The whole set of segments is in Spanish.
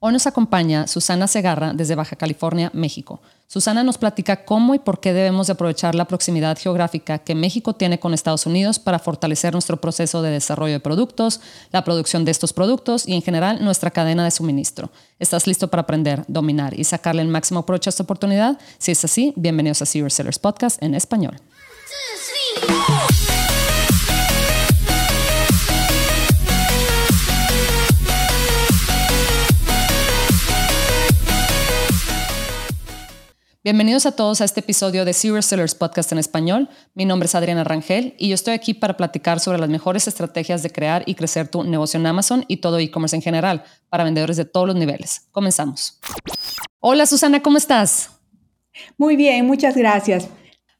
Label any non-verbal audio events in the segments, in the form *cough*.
Hoy nos acompaña Susana Segarra desde Baja California, México. Susana nos platica cómo y por qué debemos de aprovechar la proximidad geográfica que México tiene con Estados Unidos para fortalecer nuestro proceso de desarrollo de productos, la producción de estos productos y en general nuestra cadena de suministro. ¿Estás listo para aprender, dominar y sacarle el máximo provecho a esta oportunidad? Si es así, bienvenidos a Serious Sellers Podcast en español. Bienvenidos a todos a este episodio de Zero Sellers Podcast en español. Mi nombre es Adriana Rangel y yo estoy aquí para platicar sobre las mejores estrategias de crear y crecer tu negocio en Amazon y todo e-commerce en general para vendedores de todos los niveles. Comenzamos. Hola Susana, ¿cómo estás? Muy bien, muchas gracias.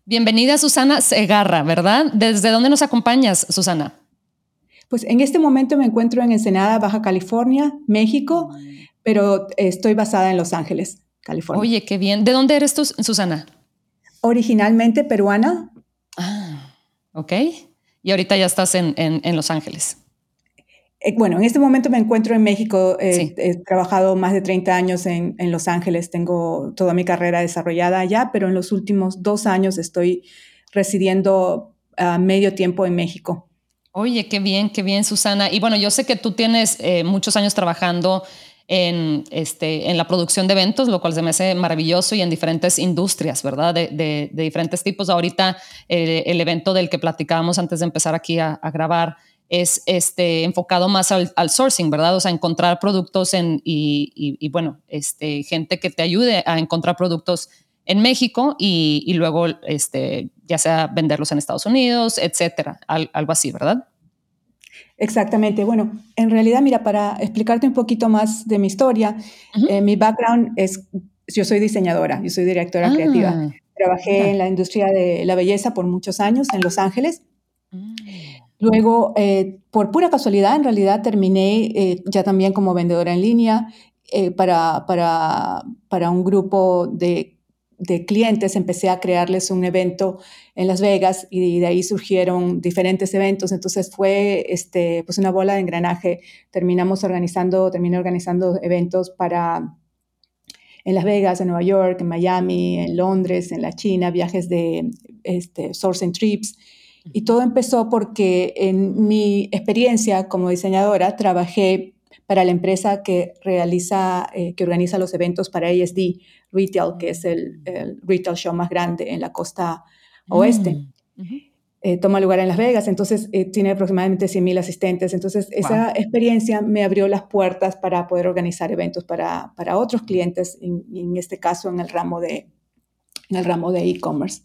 Bienvenida Susana Segarra, ¿verdad? ¿Desde dónde nos acompañas, Susana? Pues en este momento me encuentro en Ensenada, Baja California, México, pero estoy basada en Los Ángeles. Oye, qué bien. ¿De dónde eres tú, Susana? Originalmente peruana. Ah, ok. Y ahorita ya estás en, Los Ángeles. Eh, bueno, en este momento me encuentro en México. Eh, he trabajado más de 30 años en, Los Ángeles. Tengo toda mi carrera desarrollada allá, pero en los últimos dos años estoy residiendo a medio tiempo en México. Oye, qué bien, qué bien, Susana. Y bueno, yo sé que tú tienes eh, muchos años trabajando en, este, en la producción de eventos, lo cual se me hace maravilloso y en diferentes industrias, ¿verdad? De, de, diferentes tipos. Ahorita eh, el evento del que platicábamos antes de empezar aquí a, grabar es este, enfocado más al, sourcing, ¿verdad? O sea, encontrar productos en, y, y, bueno, este, gente que te ayude a encontrar productos en México y, y, luego, este, ya sea venderlos en Estados Unidos, etcétera, algo así, ¿verdad? Exactamente. Bueno, en realidad, mira, para explicarte un poquito más de mi historia, eh, mi background es, yo soy diseñadora, yo soy directora creativa. Ah, Trabajé en la industria de la belleza por muchos años en Los Ángeles. Mm. Luego, eh, por pura casualidad, en realidad terminé eh, ya también como vendedora en línea para, para, para un grupo de de clientes empecé a crearles un evento en Las Vegas y de ahí surgieron diferentes eventos. Entonces fue este, pues una bola de engranaje. Terminamos organizando, terminé organizando eventos para en Las Vegas, en Nueva York, en Miami, en Londres, en la China, viajes de este, sourcing trips. Y todo empezó porque en mi experiencia como diseñadora trabajé para la empresa que realiza, eh, que organiza los eventos para ASD Retail, que es el, retail show más grande en la costa oeste. Mm, eh, toma lugar en Las Vegas, entonces eh, tiene aproximadamente 100.000 asistentes. Entonces, esa experiencia me abrió las puertas para poder organizar eventos para, para otros clientes, en, en este caso en el ramo de en el ramo de e-commerce.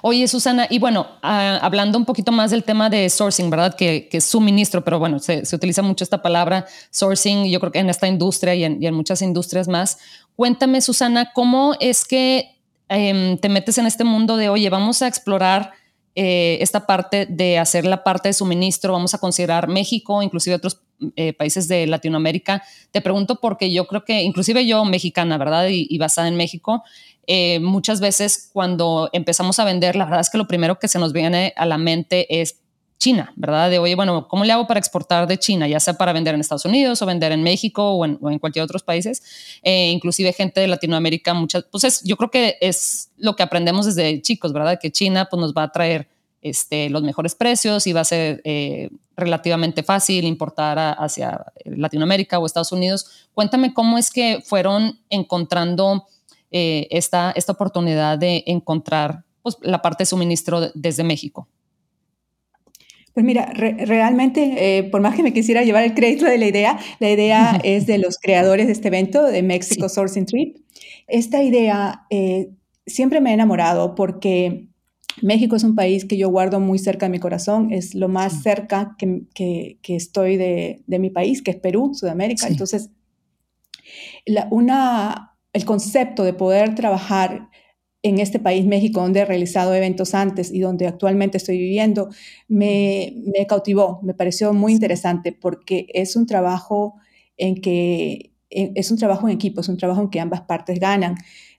Oye, Susana, y bueno, ah, hablando un poquito más del tema de sourcing, ¿verdad? Que, es suministro, pero bueno, se, utiliza mucho esta palabra sourcing, yo creo que en esta industria y en, muchas industrias más. Cuéntame, Susana, ¿cómo es que em, te metes en este mundo de, oye, vamos a explorar eh, esta parte de hacer la parte de suministro, vamos a considerar México, inclusive otros eh, países de Latinoamérica. Te pregunto porque yo creo que, inclusive yo mexicana, ¿verdad? y basada en México, eh, muchas veces cuando empezamos a vender, la verdad es que lo primero que se nos viene a la mente es China, ¿verdad? De, oye, bueno, ¿cómo le hago para exportar de China? Ya sea para vender en Estados Unidos o vender en México o en, cualquier otros países. Eh, inclusive gente de Latinoamérica, muchas, pues yo creo que es lo que aprendemos desde chicos, ¿verdad? Que China pues nos va a traer este, los mejores precios y va a ser eh, relativamente fácil importar hacia Latinoamérica o Estados Unidos. Cuéntame cómo es que fueron encontrando eh, esta, esta oportunidad de encontrar pues, la parte de suministro desde México? Pues mira, realmente, eh, por más que me quisiera llevar el crédito de la idea, la idea *laughs* es de los creadores de este evento, de Mexico Sourcing Trip. Esta idea eh, siempre me ha enamorado porque México es un país que yo guardo muy cerca de mi corazón, es lo más cerca que, que, estoy de, de, mi país, que es Perú, Sudamérica. Entonces, la, una, el concepto de poder trabajar en este país, México, donde he realizado eventos antes y donde actualmente estoy viviendo, me, cautivó, me pareció muy interesante porque es un trabajo en que es un trabajo en equipo, es un trabajo en que ambas partes ganan,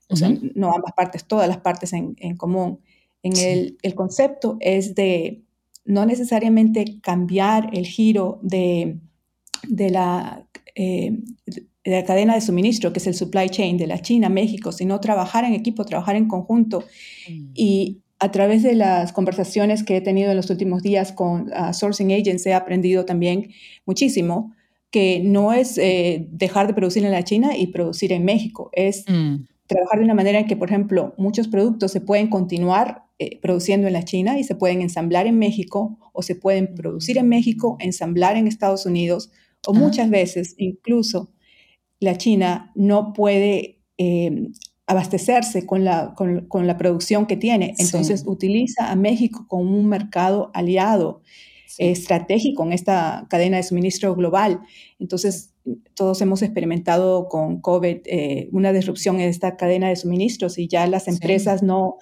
o sea, no ambas partes, todas las partes en, común. En el, el, concepto es de no necesariamente cambiar el giro de, de la, eh, la cadena de suministro, que es el supply chain de la China, México, sino trabajar en equipo, trabajar en conjunto. Mm. Y a través de las conversaciones que he tenido en los últimos días con uh, sourcing agents, he aprendido también muchísimo que no es eh, dejar de producir en la China y producir en México, es mm. trabajar de una manera en que, por ejemplo, muchos productos se pueden continuar eh, produciendo en la China y se pueden ensamblar en México o se pueden producir en México, ensamblar en Estados Unidos o ah. muchas veces incluso la China no puede eh, abastecerse con la, con, la, producción que tiene. Entonces utiliza a México como un mercado aliado estratégico en esta cadena de suministro global. Entonces, todos hemos experimentado con COVID eh, una disrupción en esta cadena de suministros y ya las empresas no,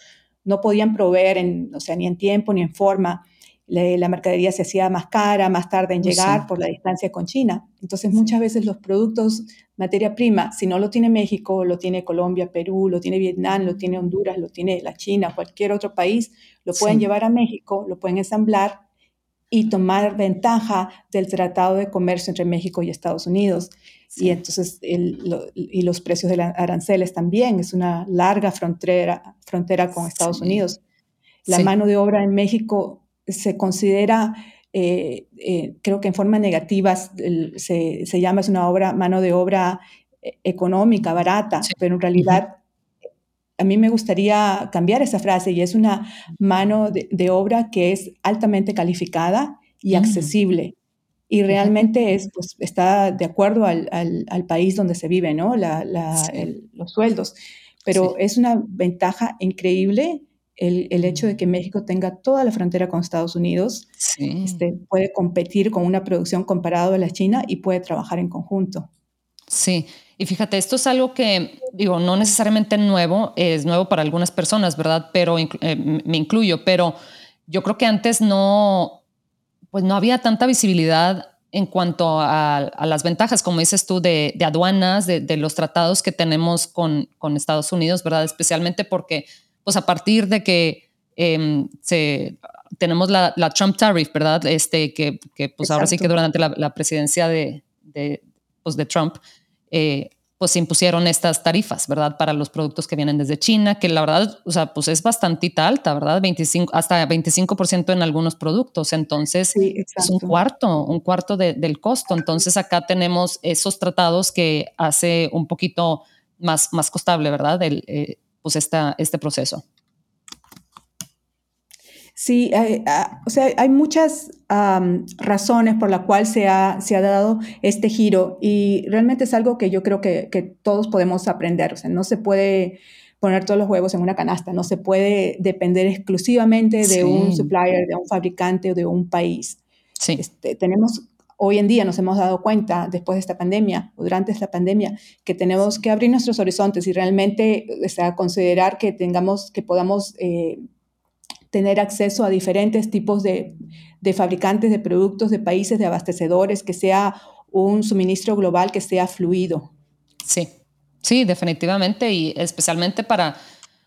no podían proveer, en, o sea, ni en tiempo ni en forma. La mercadería se hacía más cara, más tarde en llegar por la distancia con China. Entonces muchas veces los productos, materia prima, si no lo tiene México, lo tiene Colombia, Perú, lo tiene Vietnam, lo tiene Honduras, lo tiene la China, cualquier otro país, lo pueden llevar a México, lo pueden ensamblar y tomar ventaja del Tratado de Comercio entre México y Estados Unidos. Y entonces, y los precios de las aranceles también, es una larga frontera, frontera con Estados Unidos. La mano de obra en México se considera, eh, eh, creo que en forma negativa, se, se, llama, es una obra, mano de obra eh, económica, barata, pero en realidad a mí me gustaría cambiar esa frase y es una mano de, obra que es altamente calificada y mm. accesible. Y realmente es, pues, está de acuerdo al, al, país donde se vive, ¿no? La, los sueldos. Pero es una ventaja increíble el, hecho de que México tenga toda la frontera con Estados Unidos, este, puede competir con una producción comparada a la China y puede trabajar en conjunto. Sí, y fíjate, esto es algo que, digo, no necesariamente nuevo, es nuevo para algunas personas, ¿verdad? Pero eh, me incluyo, pero yo creo que antes no, pues no había tanta visibilidad en cuanto a, las ventajas, como dices tú, de, aduanas, de, de, los tratados que tenemos con, con Estados Unidos, ¿verdad? Especialmente porque pues a partir de que em, se, tenemos la, Trump tariff, ¿verdad? Este, que, pues ahora sí que durante la, presidencia de, de, pues de Trump, eh, pues se impusieron estas tarifas, ¿verdad? Para los productos que vienen desde China, que la verdad, o sea, pues es bastante alta, ¿verdad? 25, hasta 25% en algunos productos. Entonces, es un cuarto, un cuarto del costo. Entonces, acá tenemos esos tratados que hace un poquito más, más costable, ¿verdad? El, eh, pues esta, este proceso. Sí, ah, o sea, hay muchas razones por las cuales se ha, se ha dado este giro y realmente es algo que yo creo que, que, todos podemos aprender. O sea, no se puede poner todos los huevos en una canasta, no se puede depender exclusivamente de un supplier, de un fabricante o de un país. Sí. Este, tenemos hoy en día nos hemos dado cuenta, después de esta pandemia o durante esta pandemia, que tenemos que abrir nuestros horizontes y realmente o sea, considerar que tengamos, que podamos eh, tener acceso a diferentes tipos de, fabricantes de productos, de países, de abastecedores, que sea un suministro global que sea fluido. Sí, sí, definitivamente y especialmente para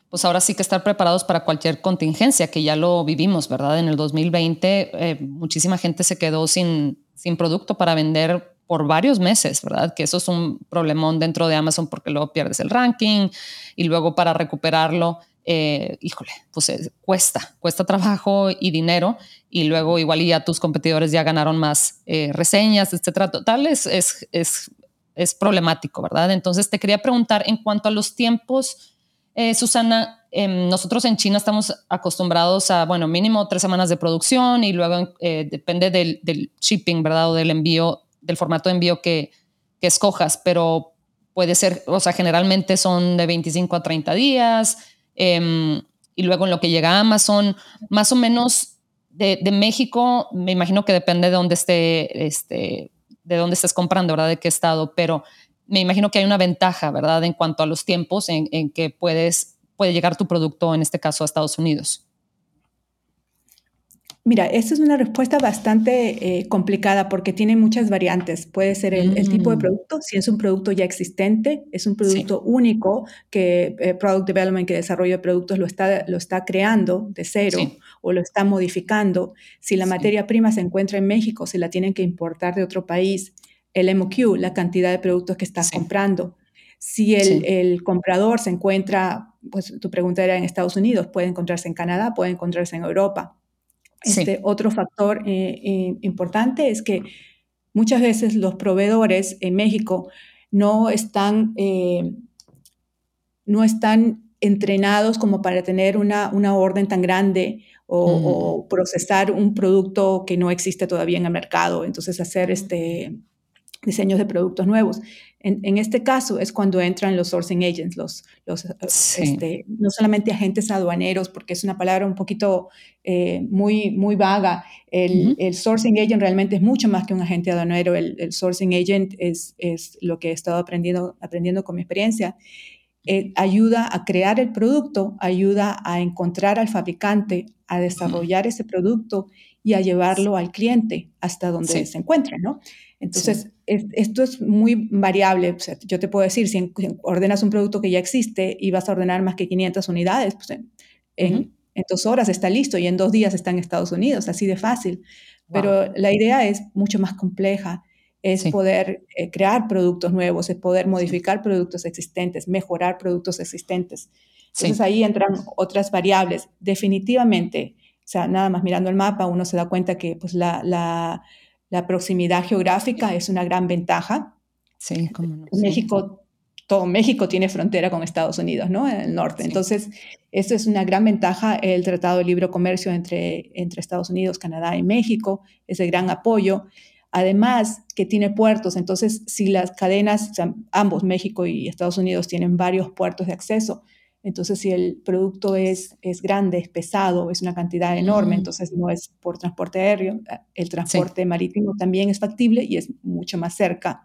pues ahora sí que estar preparados para cualquier contingencia, que ya lo vivimos, ¿verdad? En el 2020 eh, muchísima gente se quedó sin, sin producto para vender por varios meses, ¿verdad? Que eso es un problemón dentro de Amazon porque luego pierdes el ranking y luego para recuperarlo, eh, híjole, pues eh, cuesta, cuesta trabajo y dinero y luego igual ya tus competidores ya ganaron más eh, reseñas, etcétera. Total es, es, es, es, problemático, ¿verdad? Entonces te quería preguntar en cuanto a los tiempos, Susana, Em, nosotros en China estamos acostumbrados a, bueno, mínimo tres semanas de producción y luego eh, depende del, shipping, ¿verdad? O del envío, del formato de envío que, escojas, pero puede ser, o sea, generalmente son de 25 a 30 días. Em, y luego en lo que llega a Amazon, más o menos de, México, me imagino que depende de dónde esté, este, de dónde estés comprando, ¿verdad? De qué estado, pero me imagino que hay una ventaja, ¿verdad? En cuanto a los tiempos en que puedes puede llegar tu producto, en este caso, a Estados Unidos? Mira, esta es una respuesta bastante eh, complicada porque tiene muchas variantes. Puede ser el, tipo de mm. producto, si es un producto ya existente, es un producto único que eh, Product Development, que desarrollo de productos lo está, lo está creando de cero o lo está modificando. Si la materia prima se encuentra en México, si la tienen que importar de otro país, el MOQ, la cantidad de productos que estás comprando. Si el, comprador se encuentra, pues tu pregunta era en Estados Unidos, puede encontrarse en Canadá, puede encontrarse en Europa. Este, Otro factor eh, eh, importante es que muchas veces los proveedores en México no están, eh, no están entrenados como para tener una, una orden tan grande o, procesar un producto que no existe todavía en el mercado. Entonces, hacer este, diseños de productos nuevos. En, este caso es cuando entran los sourcing agents, los, los este, no solamente agentes aduaneros, porque es una palabra un poquito eh, muy, muy vaga. El, el, sourcing agent realmente es mucho más que un agente aduanero. El, el sourcing agent es, es, lo que he estado aprendiendo, aprendiendo con mi experiencia. Eh, ayuda a crear el producto, ayuda a encontrar al fabricante, a desarrollar ese producto y a llevarlo al cliente hasta donde se encuentre, ¿no? Entonces, esto es muy variable. yo te puedo decir, si, ordenas un producto que ya existe y vas a ordenar más que 500 unidades, pues en, dos horas está listo y en dos días está en Estados Unidos, así de fácil. Pero la idea es mucho más compleja es poder eh, crear productos nuevos, es poder modificar productos existentes, mejorar productos existentes. Entonces ahí entran otras variables. Definitivamente, o sea, nada más mirando el mapa, uno se da cuenta que pues, la, la, la proximidad geográfica es una gran ventaja. Sí, como no. México, todo México tiene frontera con Estados Unidos, ¿no? En el norte. Entonces, esto es una gran ventaja. El Tratado de Libre Comercio entre, entre Estados Unidos, Canadá y México es de gran apoyo. Además, que tiene puertos, entonces si las cadenas, ambos, México y Estados Unidos, tienen varios puertos de acceso, entonces si el producto es, es grande, es pesado, es una cantidad enorme, entonces no es por transporte aéreo, el transporte marítimo también es factible y es mucho más cerca.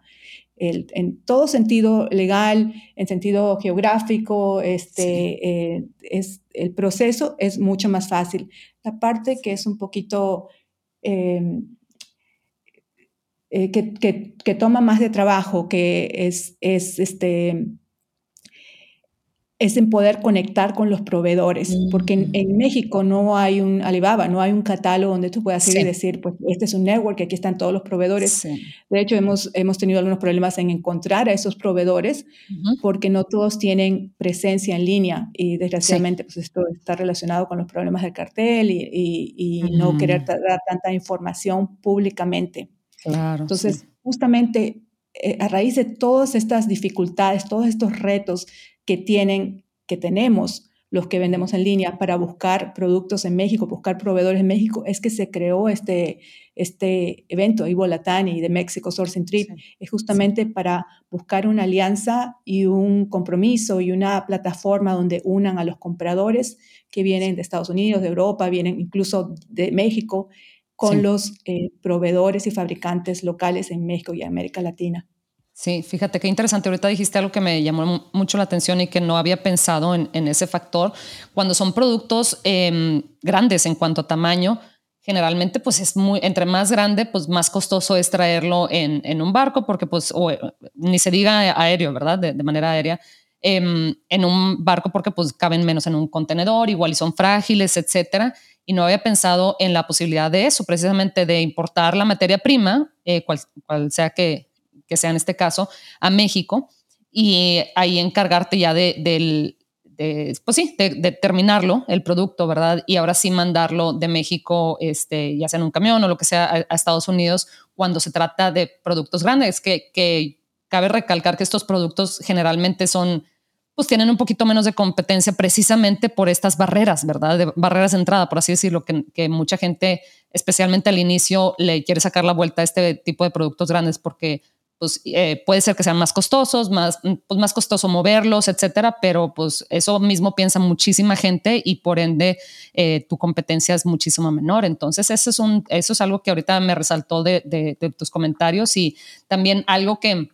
en todo sentido legal, en sentido geográfico, este, eh, es, el proceso es mucho más fácil. La parte que es un poquito... Em, eh, que, que, toma más de trabajo, que es, es este, es en poder conectar con los proveedores, porque en, mm. México no hay un Alibaba, no hay un catálogo donde tú puedas ir y decir, pues este es un network, aquí están todos los proveedores. De hecho, hemos, hemos tenido algunos problemas en encontrar a esos proveedores, porque no todos tienen presencia en línea y desgraciadamente pues esto está relacionado con los problemas del cartel y, y, no querer dar tanta información públicamente. Claro, Entonces, justamente eh, a raíz de todas estas dificultades, todos estos retos, que tienen, que tenemos los que vendemos en línea para buscar productos en México, buscar proveedores en México, es que se creó este, este evento, Ivo Latani de México Sourcing Trip, es justamente para buscar una alianza y un compromiso y una plataforma donde unan a los compradores que vienen de Estados Unidos, de Europa, vienen incluso de México, con los eh, proveedores y fabricantes locales en México y América Latina. Sí, fíjate qué interesante. Ahorita dijiste algo que me llamó mucho la atención y que no había pensado en, ese factor. Cuando son productos em, grandes en cuanto a tamaño, generalmente pues es muy, entre más grande, pues más costoso es traerlo en, un barco porque pues, o, ni se diga aéreo, ¿verdad? De, manera aérea. Em, en un barco porque pues caben menos en un contenedor, igual y son frágiles, etcétera. Y no había pensado en la posibilidad de eso, precisamente de importar la materia prima, eh, cual, sea que, que sea en este caso, a México y ahí encargarte ya de, del, pues sí, de, terminarlo, el producto, ¿verdad? Y ahora sí mandarlo de México, este, ya sea en un camión o lo que sea, a, Estados Unidos, cuando se trata de productos grandes, que, que, cabe recalcar que estos productos generalmente son, pues tienen un poquito menos de competencia precisamente por estas barreras, ¿verdad? De barreras de entrada, por así decirlo, que, que mucha gente, especialmente al inicio, le quiere sacar la vuelta a este tipo de productos grandes porque pues eh, puede ser que sean más costosos, más, pues más costoso moverlos, etcétera, pero pues eso mismo piensa muchísima gente y por ende eh, tu competencia es muchísimo menor. Entonces, eso es, un, eso es algo que ahorita me resaltó de, tus comentarios y también algo que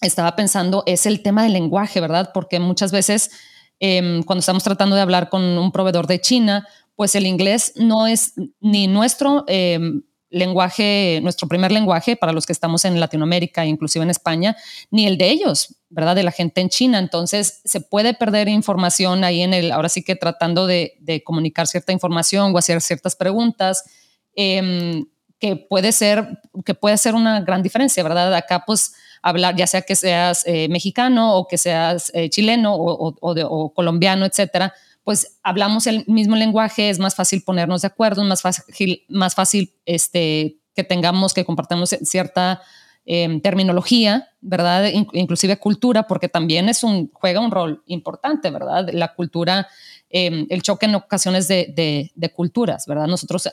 estaba pensando es el tema del lenguaje, ¿verdad? Porque muchas veces em, cuando estamos tratando de hablar con un proveedor de China, pues el inglés no es ni nuestro em, lenguaje, nuestro primer lenguaje para los que estamos en Latinoamérica, inclusive en España, ni el de ellos, ¿verdad? De la gente en China. Entonces se puede perder información ahí en el, ahora sí que tratando de, comunicar cierta información o hacer ciertas preguntas. Em, que puede ser, que puede ser una gran diferencia, ¿verdad? Acá pues hablar, ya sea que seas eh, mexicano o que seas eh, chileno o, o, colombiano, etcétera, pues hablamos el mismo lenguaje, es más fácil ponernos de acuerdo, es más fácil, más fácil este, que tengamos, que compartamos cierta em, terminología, ¿verdad? inclusive cultura, porque también es un, juega un rol importante, ¿verdad? La cultura, em, el choque en ocasiones de, de, culturas, ¿verdad? Nosotros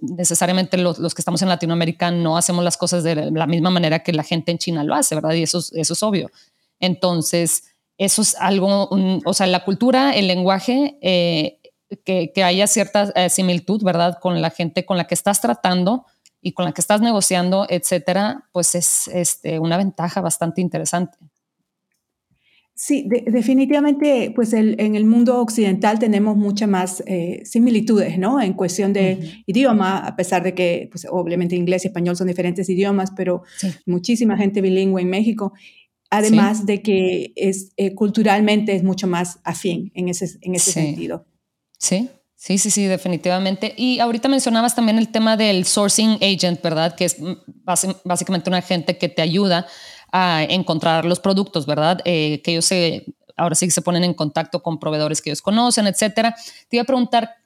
necesariamente los, los, que estamos en Latinoamérica no hacemos las cosas de la misma manera que la gente en China lo hace, ¿verdad? Y eso, eso es obvio. Entonces, eso es algo, o sea, la cultura, el lenguaje, eh, que, que, haya cierta eh, similitud, ¿verdad? Con la gente con la que estás tratando y con la que estás negociando, etcétera, pues es este, una ventaja bastante interesante. Sí, definitivamente, pues en el mundo occidental tenemos muchas más eh, similitudes, ¿no? En cuestión de idioma, a pesar de que, pues obviamente inglés y español son diferentes idiomas, pero muchísima gente bilingüe en México. Además de que es, eh, culturalmente es mucho más afín en ese, en ese sentido. Sí, sí, sí, sí, definitivamente. Y ahorita mencionabas también el tema del sourcing agent, ¿verdad? Que es mm, básicamente una gente que te ayuda a encontrar los productos, ¿verdad? Eh, que ellos se, ahora sí se ponen en contacto con proveedores que ellos conocen, etcétera. Te iba a preguntar,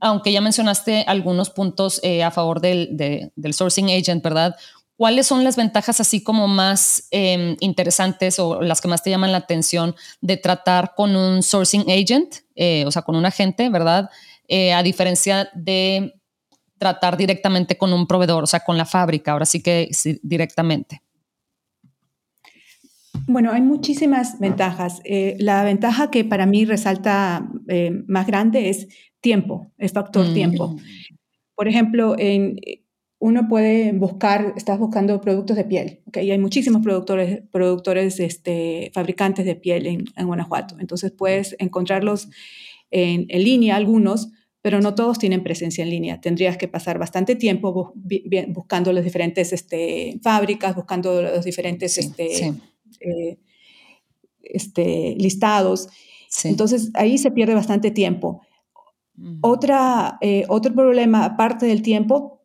aunque ya mencionaste algunos puntos eh, a favor del, del sourcing agent, ¿verdad? ¿Cuáles son las ventajas así como más em, interesantes o las que más te llaman la atención de tratar con un sourcing agent, eh, o sea, con un agente, ¿verdad? Eh, a diferencia de tratar directamente con un proveedor, o sea, con la fábrica, ahora sí que directamente. Bueno, hay muchísimas ventajas. Eh, la ventaja que para mí resalta más grande es tiempo, es factor mm. tiempo. Por ejemplo, en, uno puede buscar, estás buscando productos de piel, ¿ok? Y hay muchísimos productores, productores este, fabricantes de piel en, Guanajuato. Entonces puedes encontrarlos en, línea, algunos, pero no todos tienen presencia en línea. Tendrías que pasar bastante tiempo buscando las diferentes este, fábricas, buscando los diferentes este, eh, este, listados. Entonces ahí se pierde bastante tiempo. Otra, eh, otro problema, aparte del tiempo,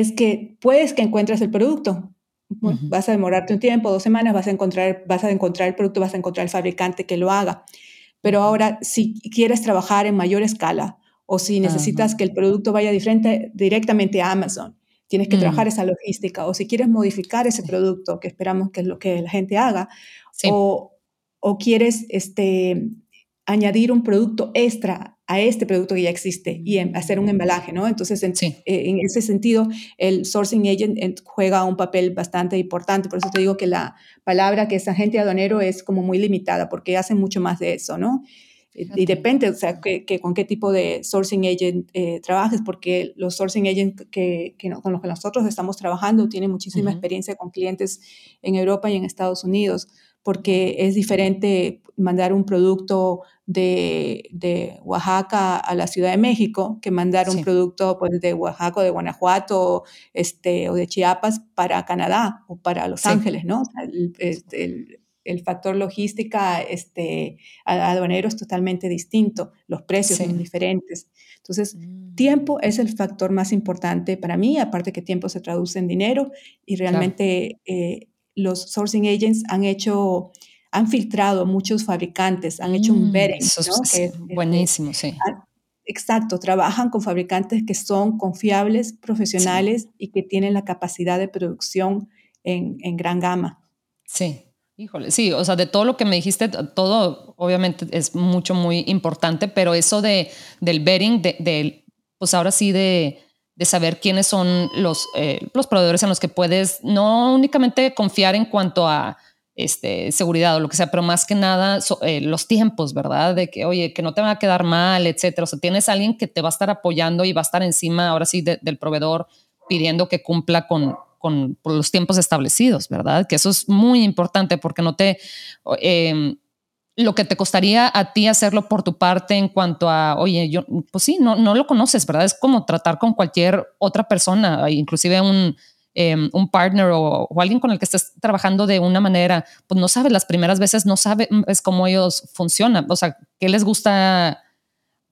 es que puedes que encuentres el producto. Vas a demorarte un tiempo, dos semanas, vas a, encontrar, vas a encontrar el producto, vas a encontrar el fabricante que lo haga. Pero ahora, si quieres trabajar en mayor escala o si necesitas que el producto vaya diferente, directamente a Amazon, tienes que trabajar mm. esa logística. O si quieres modificar ese producto, que esperamos que es lo que la gente haga, o, o, quieres este, añadir un producto extra a este producto que ya existe y hacer un embalaje, ¿no? Entonces, en, eh, en, ese sentido, el sourcing agent juega un papel bastante importante. Por eso te digo que la palabra que es agente aduanero es como muy limitada, porque hacen mucho más de eso, ¿no? Y depende, o sea, que, con qué tipo de sourcing agent eh, trabajes, porque los sourcing agents que, que con los que nosotros estamos trabajando tienen muchísima experiencia con clientes en Europa y en Estados Unidos, porque es diferente mandar un producto de, de, Oaxaca a la Ciudad de México que mandar un producto pues, de Oaxaca o de Guanajuato este, o de Chiapas para Canadá o para Los Ángeles, ¿no? El, el, factor logística este, aduanero es totalmente distinto, los precios son diferentes. Entonces, mm. tiempo es el factor más importante para mí, aparte que tiempo se traduce en dinero y realmente eh, los sourcing agents han hecho han filtrado muchos fabricantes, han hecho un mm, vetting. ¿no? que este, buenísimo, sí. exacto, trabajan con fabricantes que son confiables, profesionales y que tienen la capacidad de producción en, en, gran gama. Sí, híjole, sí, o sea, de todo lo que me dijiste, todo obviamente es mucho, muy importante, pero eso de, del vetting, de, pues ahora sí de de saber quiénes son los, eh, los proveedores en los que puedes no únicamente confiar en cuanto a este, seguridad o lo que sea, pero más que nada eh, los tiempos, ¿verdad? De que, oye, que no te va a quedar mal, etcétera. O sea, tienes a alguien que te va a estar apoyando y va a estar encima, ahora sí, del proveedor pidiendo que cumpla con, con los tiempos establecidos, ¿verdad? Que eso es muy importante porque no te... Em, lo que te costaría a ti hacerlo por tu parte en cuanto a, oye, yo, pues sí, no, no lo conoces, ¿verdad? Es como tratar con cualquier otra persona, inclusive un, Em, un partner o, alguien con el que estés trabajando de una manera, pues no sabes, las primeras veces no sabes mm, cómo ellos funcionan, o sea, qué les gusta,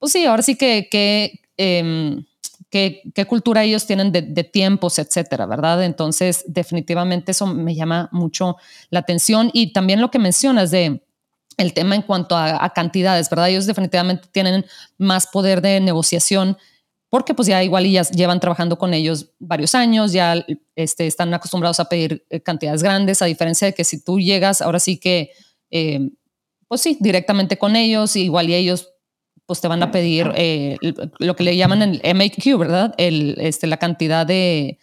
pues sí, ahora sí que, que em, qué, qué cultura ellos tienen de, tiempos, etcétera, ¿verdad? Entonces, definitivamente eso me llama mucho la atención y también lo que mencionas de el tema en cuanto a, cantidades, ¿verdad? Ellos definitivamente tienen más poder de negociación porque pues ya igual ya llevan trabajando con ellos varios años, ya este, están acostumbrados a pedir eh, cantidades grandes, a diferencia de que si tú llegas, ahora sí que, eh, pues sí, directamente con ellos, igual y ellos pues te van a pedir eh, lo que le llaman el MAQ, ¿verdad? El, este, la cantidad de,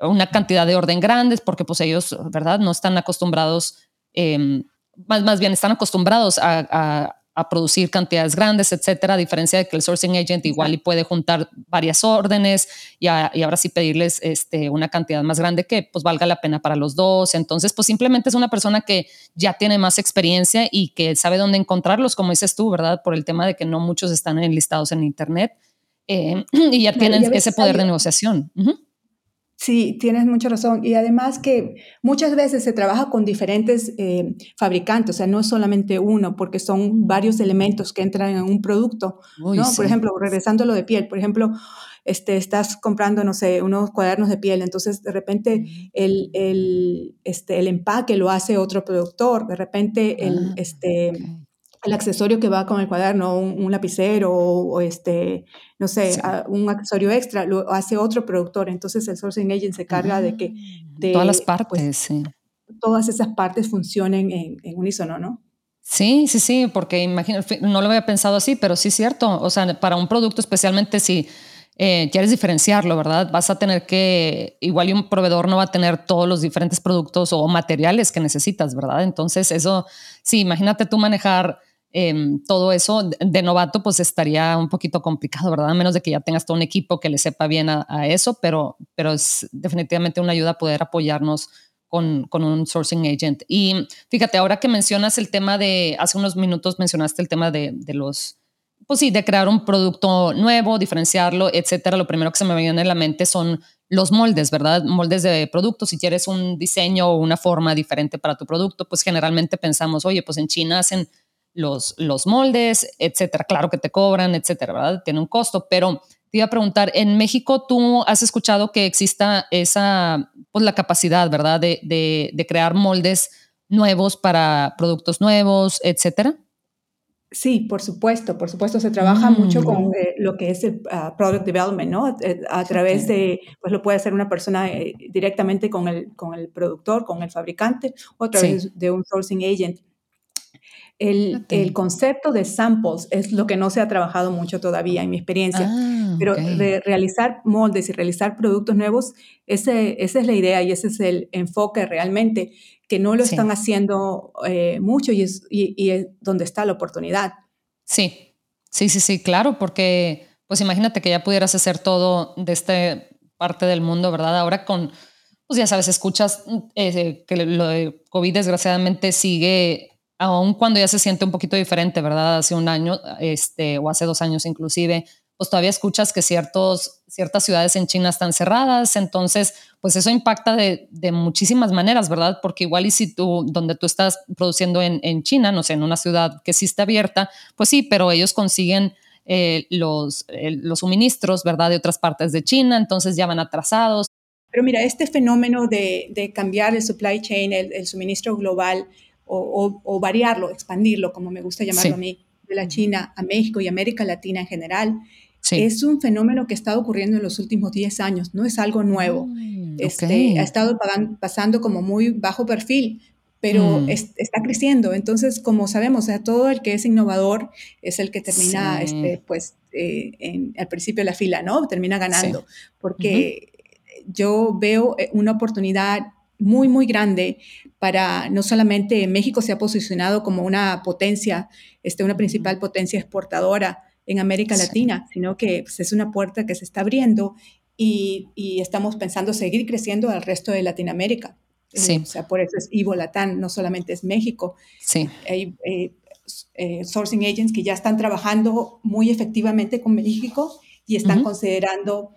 una cantidad de orden grandes, porque pues ellos, ¿verdad? No están acostumbrados em, más, más bien están acostumbrados a, producir cantidades grandes, etcétera, a diferencia de que el sourcing agent igual y puede juntar varias órdenes y, ahora sí pedirles este, una cantidad más grande que pues valga la pena para los dos. Entonces, pues simplemente es una persona que ya tiene más experiencia y que sabe dónde encontrarlos, como dices tú, ¿verdad? Por el tema de que no muchos están enlistados en Internet eh, *clears throat* y ya tienen ese poder de negociación. Sí, tienes mucha razón. Y además que muchas veces se trabaja con diferentes eh, fabricantes, o sea, no es solamente uno, porque son varios elementos que entran en un producto. ¿no? Por ejemplo, regresando a lo de piel, por ejemplo, este, estás comprando, no sé, unos cuadernos de piel, entonces de repente el, el, este, el empaque lo hace otro productor, de repente el, ah, este, el accesorio que va con el cuaderno, un, lapicero o, este, no sé, un accesorio extra, lo hace otro productor. Entonces el sourcing agent se carga de que... Ah, de, todas las pues, partes, sí. Todas esas partes funcionen en, en unísono, ¿no? Sí, sí, sí, porque imagino, no lo había pensado así, pero sí es cierto. O sea, para un producto, especialmente si eh, quieres diferenciarlo, ¿verdad? Vas a tener que, igual y un proveedor no va a tener todos los diferentes productos o materiales que necesitas, ¿verdad? Entonces, eso, sí, imagínate tú manejar Em, todo eso de novato pues estaría un poquito complicado, ¿verdad? A menos de que ya tengas todo un equipo que le sepa bien a, eso, pero, pero es definitivamente una ayuda poder apoyarnos con, con, un sourcing agent. Y fíjate, ahora que mencionas el tema de, hace unos minutos mencionaste el tema de, de los, pues sí, de crear un producto nuevo, diferenciarlo, etcétera. Lo primero que se me viene a la mente son los moldes, ¿verdad? Moldes de productos. Si quieres un diseño o una forma diferente para tu producto, pues generalmente pensamos, oye, pues en China hacen los, los moldes, etcétera. Claro que te cobran, etcétera, ¿verdad? Tiene un costo, pero te iba a preguntar, en México tú has escuchado que exista esa, pues la capacidad, ¿verdad? De, de, crear moldes nuevos para productos nuevos, etcétera. Sí, por supuesto, por supuesto, se trabaja mucho con mm. eh, lo que es el ah, product development, ¿no? Eh, a, través de, pues lo puede hacer una persona eh, directamente con el, con el productor, con el fabricante, o a través de un sourcing agent. El, el, concepto de samples es lo que no se ha trabajado mucho todavía en mi experiencia, ah, pero realizar moldes y realizar productos nuevos, ese, esa es la idea y ese es el enfoque realmente, que no lo están haciendo eh, mucho y es, y, es donde está la oportunidad. Sí, sí, sí, sí, claro, porque pues imagínate que ya pudieras hacer todo de esta parte del mundo, ¿verdad? Ahora con, pues ya sabes, escuchas eh, que lo de COVID desgraciadamente sigue aun cuando ya se siente un poquito diferente, ¿verdad? Hace un año este, o hace dos años inclusive, pues todavía escuchas que ciertos, ciertas ciudades en China están cerradas, entonces pues eso impacta de, de muchísimas maneras, ¿verdad? Porque igual y si tú, donde tú estás produciendo en, en, China, no sé, en una ciudad que sí está abierta, pues sí, pero ellos consiguen eh, los, los suministros, ¿verdad? De otras partes de China, entonces ya van atrasados. Pero mira, este fenómeno de, de cambiar el supply chain, el, el suministro global, o, variarlo, expandirlo, como me gusta llamarlo a mí, de la China a México y América Latina en general, es un fenómeno que ha estado ocurriendo en los últimos 10 años, no es algo nuevo. este, ha estado pasando como muy bajo perfil, pero mm. está creciendo. Entonces, como sabemos, todo el que es innovador es el que termina, este, pues, eh, en, al principio de la fila, ¿no? Termina ganando, porque yo veo eh, una oportunidad muy, muy grande para no solamente México se ha posicionado como una potencia, este, una principal potencia exportadora en América Latina, sino que pues, es una puerta que se está abriendo y, estamos pensando seguir creciendo al resto de Latinoamérica. Eh, sí. o sea, por eso es Ivo Latán, no solamente es México. Sí. Hay eh, eh, sourcing agents que ya están trabajando muy efectivamente con México y están considerando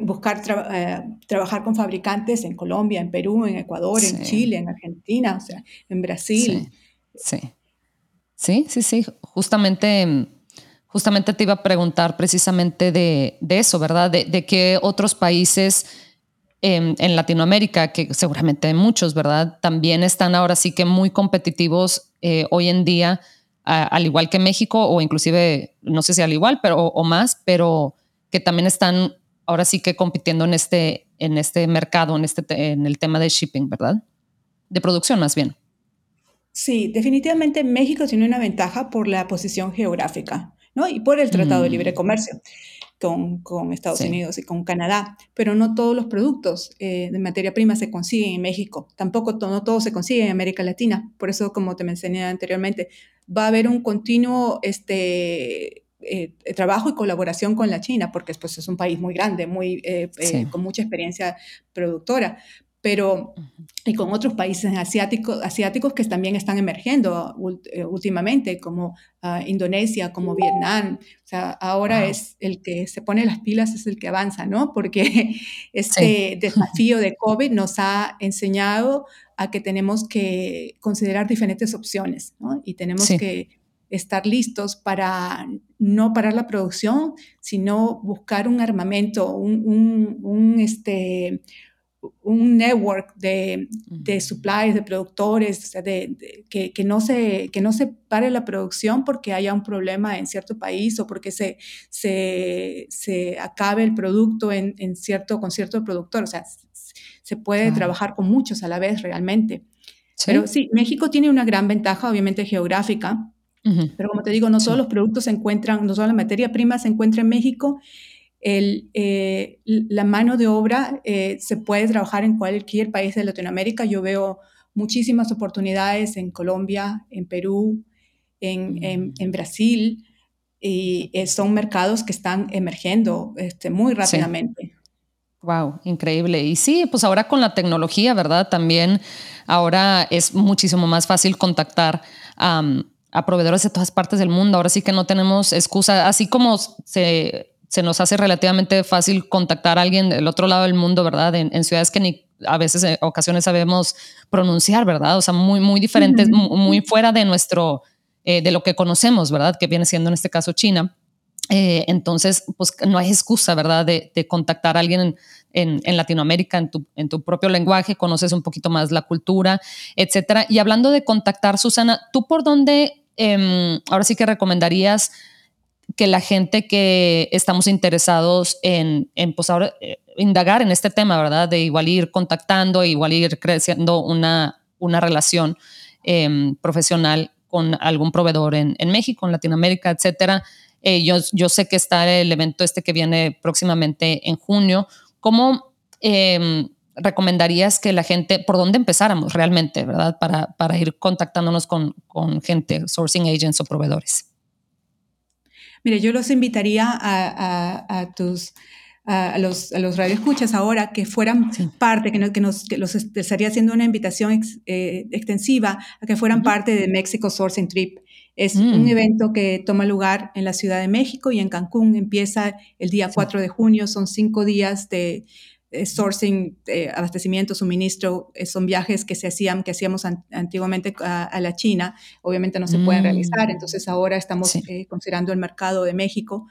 buscar eh, trabajar con fabricantes en Colombia, en Perú, en Ecuador, en Chile, en Argentina, o sea, en Brasil. Sí, sí, sí, sí, Justamente, justamente te iba a preguntar precisamente de, eso, ¿verdad? De, de qué otros países en, Latinoamérica, que seguramente hay muchos, ¿verdad? También están ahora sí que muy competitivos eh, hoy en día, al igual que México, o inclusive, no sé si al igual, pero o más, pero que también están ahora sí que compitiendo en este, en este mercado, en, este, en el tema de shipping, ¿verdad? De producción más bien. Sí, definitivamente México tiene una ventaja por la posición geográfica, ¿no? Y por el Tratado de Libre mm. Comercio con, Estados Unidos y con Canadá, pero no todos los productos eh, de materia prima se consiguen en México, tampoco no todo se consigue en América Latina, por eso como te mencioné anteriormente, va a haber un continuo este, eh, trabajo y colaboración con la China, porque pues, es un país muy grande, muy, eh, con mucha experiencia productora, pero y con otros países asiáticos, asiáticos que también están emergiendo eh, últimamente, como ah, Indonesia, como Vietnam. O sea, ahora es el que se pone las pilas, es el que avanza, ¿no? Porque *laughs* este desafío de COVID nos ha enseñado a que tenemos que considerar diferentes opciones, ¿no? Y tenemos que estar listos para no parar la producción, sino buscar un armamento, un, un, un este, un network de, de supplies, de productores, de, que, que, no se, que no se pare la producción porque haya un problema en cierto país o porque se, se, se acabe el producto en, en, cierto, con cierto productor. O sea, se puede trabajar con muchos a la vez realmente. Pero sí, México tiene una gran ventaja, obviamente geográfica, pero como te digo, no todos los productos se encuentran, no solo la materia prima se encuentra en México el, eh, la mano de obra eh, se puede trabajar en cualquier país de Latinoamérica. Yo veo muchísimas oportunidades en Colombia, en Perú, en, en, Brasil, y eh, son mercados que están emergiendo este, muy rápidamente. Wow, increíble. Y sí, pues ahora con la tecnología, ¿verdad? También ahora es muchísimo más fácil contactar a proveedores de todas partes del mundo. Ahora sí que no tenemos excusa, así como se se nos hace relativamente fácil contactar a alguien del otro lado del mundo, ¿verdad? En, ciudades que ni a veces, en ocasiones sabemos pronunciar, ¿verdad? O sea, muy, muy diferentes, muy fuera de nuestro, eh, de lo que conocemos, ¿verdad? Que viene siendo en este caso China. Eh, entonces, pues no hay excusa, ¿verdad? De, contactar a alguien en, en, Latinoamérica, en tu, en tu propio lenguaje, conoces un poquito más la cultura, etcétera. Y hablando de contactar, Susana, ¿tú por dónde, em, ahora sí que recomendarías que la gente que estamos interesados en, pues eh, indagar en este tema, ¿verdad? De igual ir contactando, igual ir creciendo una, una relación em, profesional con algún proveedor en, en, México, en Latinoamérica, etcétera. Eh, yo, yo, sé que está el evento este que viene próximamente en junio. ¿Cómo em, recomendarías que la gente, por dónde empezáramos realmente, ¿verdad? Para, para ir contactándonos con, con gente, sourcing agents o proveedores. Mire, yo los invitaría a, tus a los, a los radioescuchas ahora que fueran parte, que, nos, que, nos, que los estaría haciendo una invitación eh, extensiva a que fueran parte de Mexico Sourcing Trip. Es un mm. evento que toma lugar en la Ciudad de México y en Cancún. Empieza el día 4 de junio. Son cinco días de eh, sourcing, eh, abastecimiento, suministro, eh, son viajes que se hacían, que hacíamos antiguamente a, la China, obviamente no se pueden realizar, mm. entonces ahora estamos considerando el mercado de México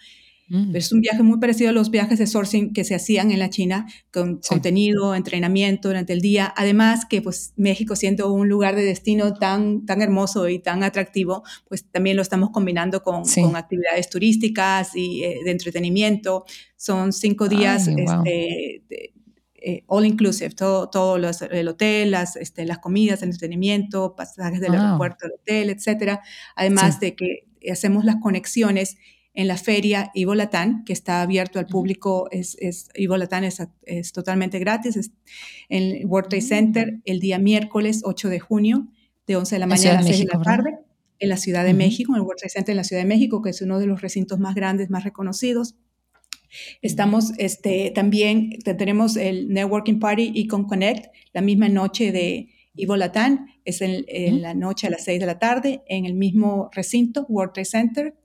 Mm. Es un viaje muy parecido a los viajes de sourcing que se hacían en la China, con contenido, entrenamiento durante el día. Además que pues México siendo un lugar de destino tan, tan hermoso y tan atractivo, pues también lo estamos combinando con, con actividades turísticas y eh, de entretenimiento. Son cinco días este, eh, all inclusive, todo, todo el hotel, las, este, las comidas, el entretenimiento, pasajes del aeropuerto al hotel, etcétera. Además de que hacemos las conexiones en la feria Ivo Latán, que está abierto al público. Es, es, Ivo Latán es, es, totalmente gratis. Es en el World Trade Center mm. el día miércoles 8 de junio, de 11 de la mañana a 6 de la tarde, en la Ciudad de México, en el World Trade Center en la Ciudad de México, que es uno de los recintos más grandes, más reconocidos. Estamos este, también, tenemos el Networking Party Econ Connect, la misma noche de Ivo Latán, es en, en la noche a las 6 de la tarde, en el mismo recinto, World Trade Center,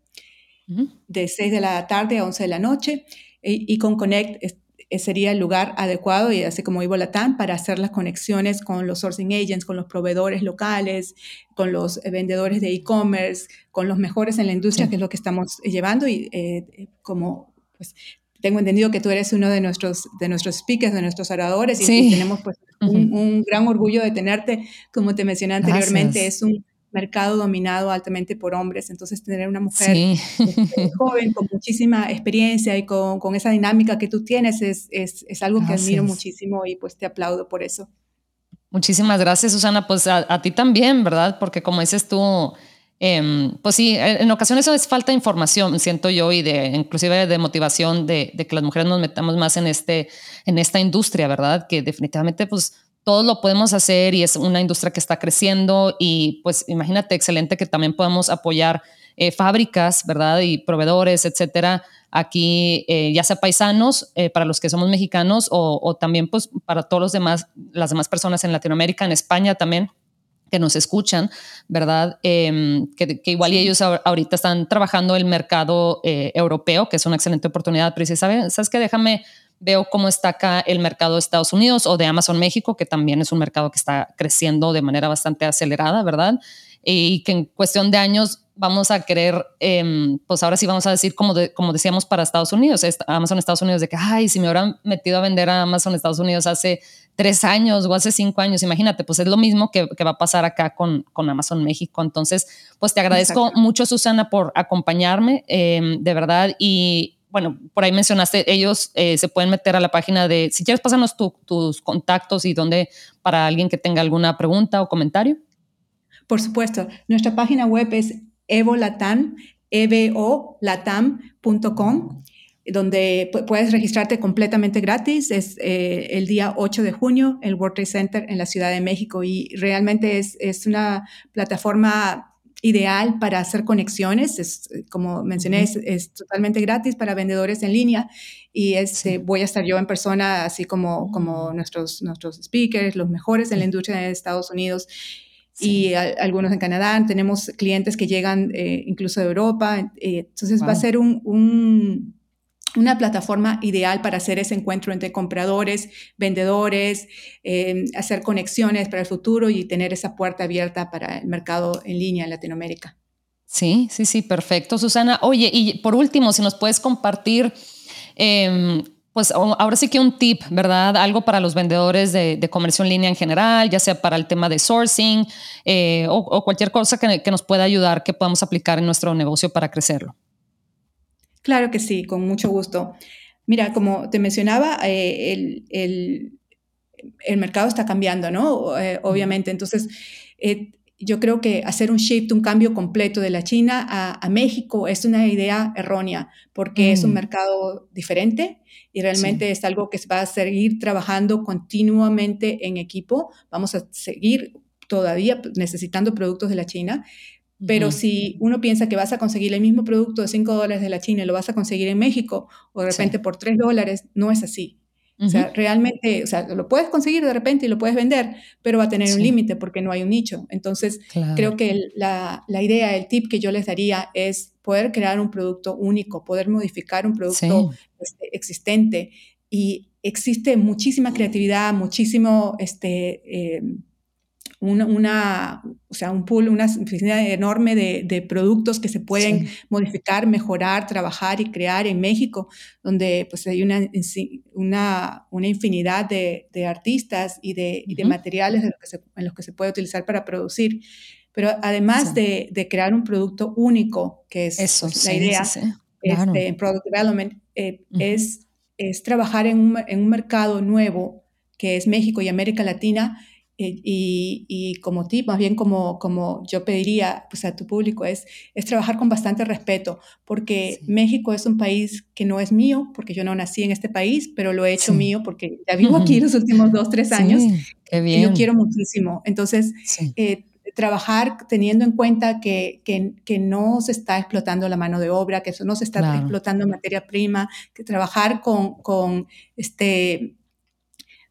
de 6 de la tarde a 11 de la noche. Y, con Connect sería el lugar adecuado, y así como Ivo Latam, para hacer las conexiones con los sourcing agents, con los proveedores locales, con los vendedores de e-commerce, con los mejores en la industria, que es lo que estamos llevando. Y como pues, tengo entendido que tú eres uno de nuestros, de nuestros speakers, de nuestros oradores, y, tenemos pues, un, gran orgullo de tenerte. Como te mencioné anteriormente, es un mercado dominado altamente por hombres, entonces tener una mujer este, *laughs* joven con muchísima experiencia y con, con, esa dinámica que tú tienes es, es, es algo que admiro muchísimo y pues te aplaudo por eso. Muchísimas gracias, Susana. Pues a, a ti también, ¿verdad? Porque como dices tú, eh, pues sí, en ocasiones eso es falta de información, siento yo, y de inclusive de motivación de, de, que las mujeres nos metamos más en, este, en esta industria, ¿verdad? Que definitivamente pues todos lo podemos hacer y es una industria que está creciendo y pues imagínate, excelente que también podamos apoyar eh, fábricas, ¿verdad? Y proveedores, etcétera, aquí, eh, ya sea paisanos, eh, para los que somos mexicanos o, también pues para todos los demás, las demás personas en Latinoamérica, en España también que nos escuchan, ¿verdad? Em, que, igual y ellos ahorita están trabajando el mercado europeo, que es una excelente oportunidad, pero ¿sabes, ¿sabes qué? Déjame veo cómo está acá el mercado de Estados Unidos o de Amazon México, que también es un mercado que está creciendo de manera bastante acelerada, ¿verdad? Y que en cuestión de años vamos a querer, em, pues ahora sí vamos a decir, como, como decíamos para Estados Unidos, Amazon Estados Unidos, de que, ay, si me hubieran metido a vender a Amazon Estados Unidos hace tres años o hace cinco años, imagínate, pues es lo mismo que, va a pasar acá con, con, Amazon México. Entonces, pues te agradezco mucho, Susana, por acompañarme, em, de verdad, y, bueno, por ahí mencionaste, ellos eh, se pueden meter a la página de, si quieres, pásanos tus contactos y dónde para alguien que tenga alguna pregunta o comentario. Por supuesto, nuestra página web es evolatam, evolatam.com donde puedes registrarte completamente gratis. Es eh, el día 8 de junio, el World Trade Center en la Ciudad de México y realmente es, es una plataforma ideal para hacer conexiones. Es, eh, como mencioné, es, totalmente gratis para vendedores en línea y este, voy a estar yo en persona, así como, como mm. nuestros, nuestros speakers, los mejores en la industria de Estados Unidos. y algunos en Canadá. Tenemos clientes que llegan eh, incluso de Europa. Eh, entonces va a ser un, un, una plataforma ideal para hacer ese encuentro entre compradores, vendedores, eh, hacer conexiones para el futuro y tener esa puerta abierta para el mercado en línea en Latinoamérica. Sí, sí, sí, perfecto, Susana. Oye, y por último, si nos puedes compartir, em, pues ahora sí que un tip, ¿verdad? Algo para los vendedores de, comercio en línea en general, ya sea para el tema de sourcing eh, o, cualquier cosa que, que nos pueda ayudar, que podamos aplicar en nuestro negocio para crecerlo. Claro que sí, con mucho gusto. Mira, como te mencionaba, eh, el, mercado está cambiando, ¿no? Eh, obviamente. Entonces, eh, yo creo que hacer un shift, un cambio completo de la China a, México es una idea errónea porque es un mm. mercado diferente y realmente es algo que se va a seguir trabajando continuamente en equipo. Vamos a seguir todavía necesitando productos de la China, pero si uno piensa que vas a conseguir el mismo producto de 5 dólares de la China y lo vas a conseguir en México o de repente por 3 dólares, no es así. O sea, realmente, o sea, lo puedes conseguir de repente y lo puedes vender, pero va a tener un límite porque no hay un nicho. Entonces, creo que la, la, idea, el tip que yo les daría es poder crear un producto único, poder modificar un producto este, existente. Y existe muchísima creatividad, muchísimo este, eh, una, o sea, un pool, una oficina enorme de, productos que se pueden modificar, mejorar, trabajar y crear en México, donde pues hay una, una, una infinidad de, artistas y de, materiales en los, que se, puede utilizar para producir. Pero además de, crear un producto único, que es Eso, pues, la idea este, en Product Development, eh, es, es trabajar en un, en un mercado nuevo, que es México y América Latina, eh, y, como tip, más bien como, como yo pediría pues, a tu público, es, es trabajar con bastante respeto, porque México es un país que no es mío, porque yo no nací en este país, pero lo he hecho mío porque ya *laughs* vivo aquí los últimos dos, tres años. Y yo quiero muchísimo. Entonces, eh, trabajar teniendo en cuenta que, que, que, no se está explotando la mano de obra, que eso no se está explotando materia prima, que trabajar con, con este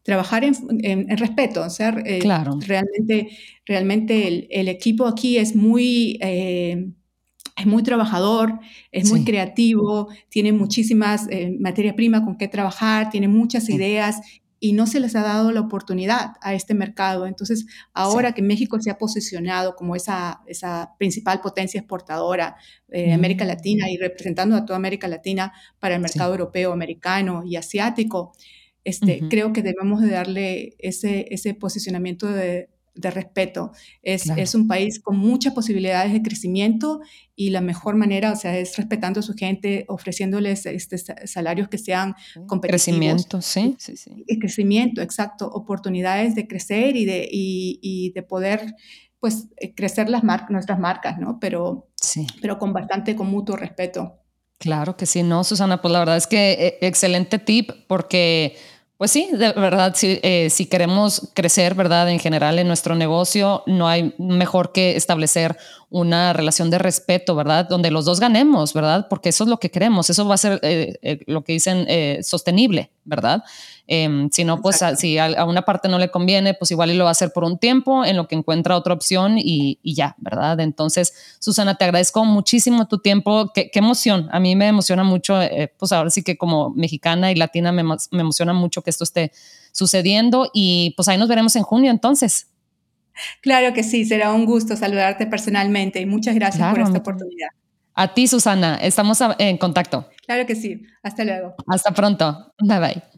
trabajar en, respeto, o sea, eh, realmente, realmente el, equipo aquí es muy, eh, es muy trabajador, es muy creativo, tiene muchísimas eh, materia prima con qué trabajar, tiene muchas ideas y no se les ha dado la oportunidad a este mercado. Entonces, ahora que México se ha posicionado como esa, esa principal potencia exportadora de América mm. Latina y representando a toda América Latina para el mercado europeo, americano y asiático, este, creo que debemos de darle ese, ese posicionamiento de, de respeto. Es, es, un país con muchas posibilidades de crecimiento y la mejor manera, o sea, es respetando a su gente, ofreciéndoles este, salarios que sean competitivos. Crecimiento, sí, sí, sí. crecimiento, exacto. Oportunidades de crecer y de, y, de poder, pues, eh, crecer las marcas, nuestras marcas, ¿no? Pero, sí. pero con bastante, con mutuo respeto. Claro que sí, no, Susana, pues la verdad es que eh, excelente tip porque pues sí, de verdad, si, eh, si queremos crecer, ¿verdad? En general en nuestro negocio, no hay mejor que establecer una relación de respeto, ¿verdad? Donde los dos ganemos, ¿verdad? Porque eso es lo que queremos, eso va a ser eh, eh, lo que dicen sostenible, ¿verdad? Em, si no, pues si a, una parte no le conviene, pues igual y lo va a hacer por un tiempo en lo que encuentra otra opción y, ya, ¿verdad? Entonces, Susana, te agradezco muchísimo tu tiempo. Qué, emoción. A mí me emociona mucho, eh, pues ahora sí que como mexicana y latina me, emociona mucho que esto esté sucediendo y pues ahí nos veremos en junio entonces. Claro que sí, será un gusto saludarte personalmente y muchas gracias por esta oportunidad. A ti, Susana, estamos en contacto. Claro que sí. Hasta luego. Hasta pronto. Bye bye.